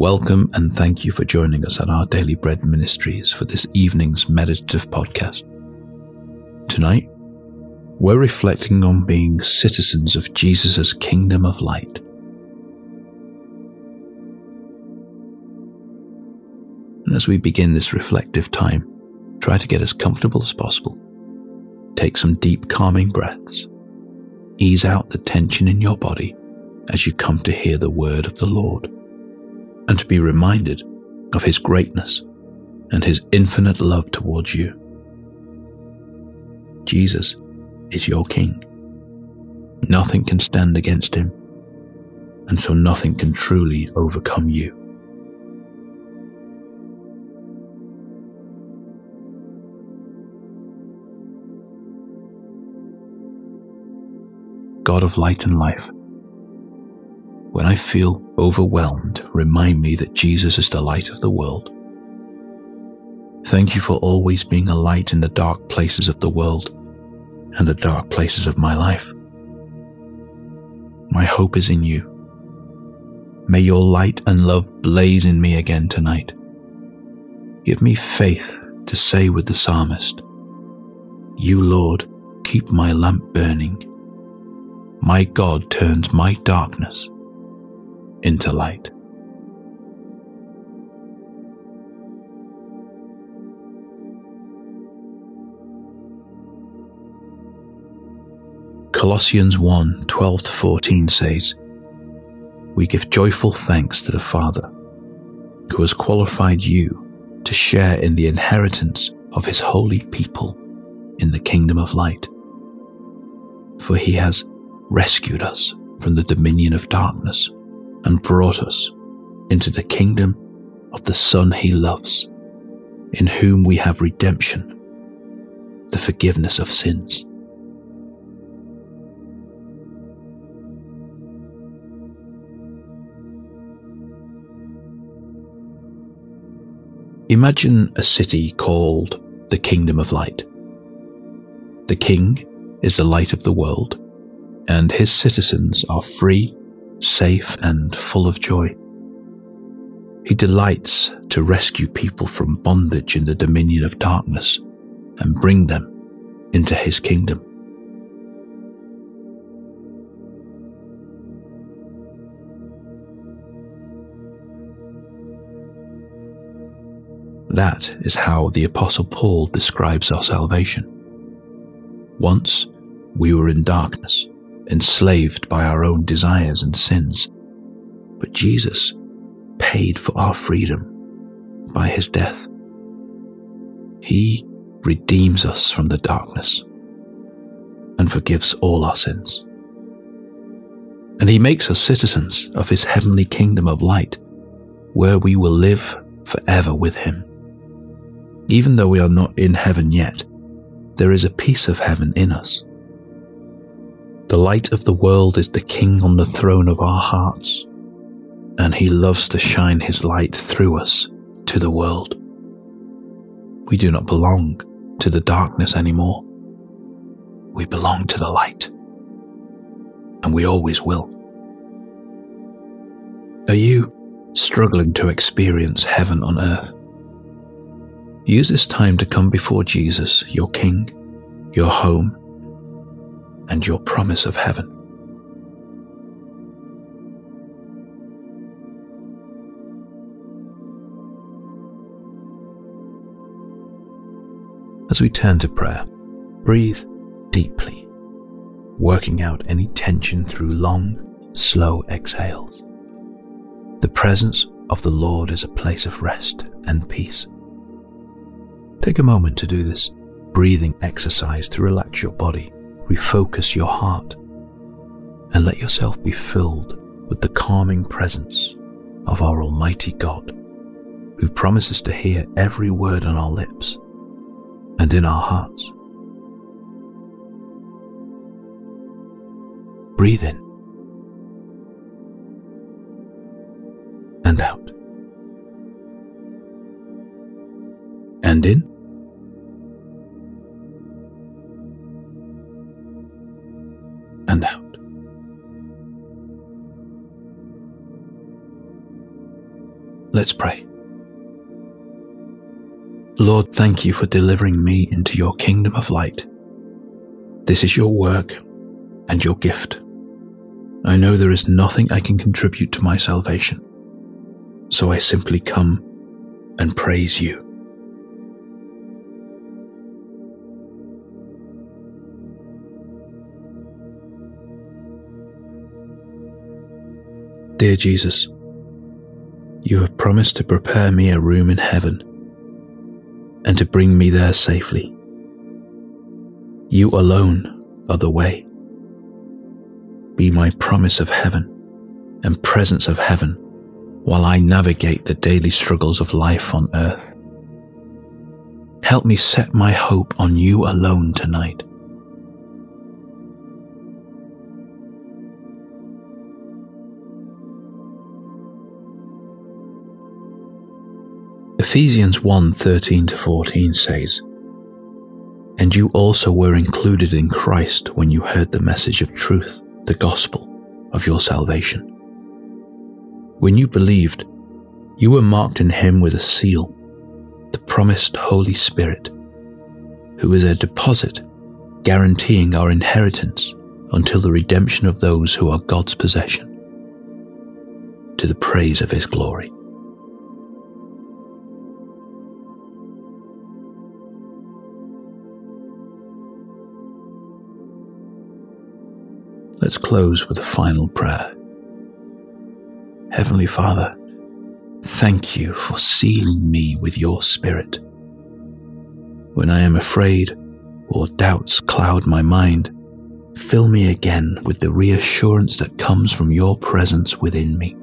Welcome and thank you for joining us at our Daily Bread Ministries for this evening's meditative podcast. Tonight, we're reflecting on being citizens of Jesus' kingdom of light. And as we begin this reflective time, try to get as comfortable as possible. Take some deep, calming breaths. Ease out the tension in your body as you come to hear the word of the Lord and to be reminded of His greatness and His infinite love towards you. Jesus is your King. Nothing can stand against Him, and so nothing can truly overcome you. God of light and life, when I feel overwhelmed, remind me that Jesus is the light of the world. Thank you for always being a light in the dark places of the world and the dark places of my life. My hope is in you. May your light and love blaze in me again tonight. Give me faith to say with the psalmist, You, Lord, keep my lamp burning. My God turns my darkness into light. Colossians 1 12 to 14 says, We give joyful thanks to the Father, who has qualified you to share in the inheritance of his holy people in the kingdom of light. For he has rescued us from the dominion of darkness and brought us into the kingdom of the Son he loves, in whom we have redemption, the forgiveness of sins. Imagine a city called the Kingdom of Light. The King is the light of the world, and his citizens are free safe and full of joy. He delights to rescue people from bondage in the dominion of darkness and bring them into his kingdom. That is how the Apostle Paul describes our salvation. Once we were in darkness, enslaved by our own desires and sins. But Jesus paid for our freedom by his death. He redeems us from the darkness and forgives all our sins. And he makes us citizens of his heavenly kingdom of light, where we will live forever with him. Even though we are not in heaven yet, there is a piece of heaven in us the light of the world is the King on the throne of our hearts, and he loves to shine his light through us to the world. We do not belong to the darkness anymore. We belong to the light, and we always will. Are you struggling to experience heaven on earth? Use this time to come before Jesus, your King, your home, and your promise of heaven. As we turn to prayer, breathe deeply, working out any tension through long, slow exhales. The presence of the Lord is a place of rest and peace. Take a moment to do this breathing exercise to relax your body refocus your heart and let yourself be filled with the calming presence of our Almighty God, who promises to hear every word on our lips and in our hearts. Breathe in and out. And in Let's pray. Lord, thank you for delivering me into your kingdom of light. This is your work and your gift. I know there is nothing I can contribute to my salvation, so I simply come and praise you. Dear Jesus, you have promised to prepare me a room in heaven and to bring me there safely. You alone are the way. Be my promise of heaven and presence of heaven while I navigate the daily struggles of life on earth. Help me set my hope on you alone tonight. Ephesians 1 13 14 says, And you also were included in Christ when you heard the message of truth, the gospel of your salvation. When you believed, you were marked in Him with a seal, the promised Holy Spirit, who is a deposit guaranteeing our inheritance until the redemption of those who are God's possession, to the praise of His glory. Let's close with a final prayer. Heavenly Father, thank you for sealing me with your Spirit. When I am afraid or doubts cloud my mind, fill me again with the reassurance that comes from your presence within me.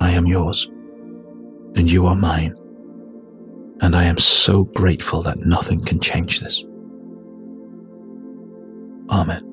I am yours, and you are mine, and I am so grateful that nothing can change this. Amen.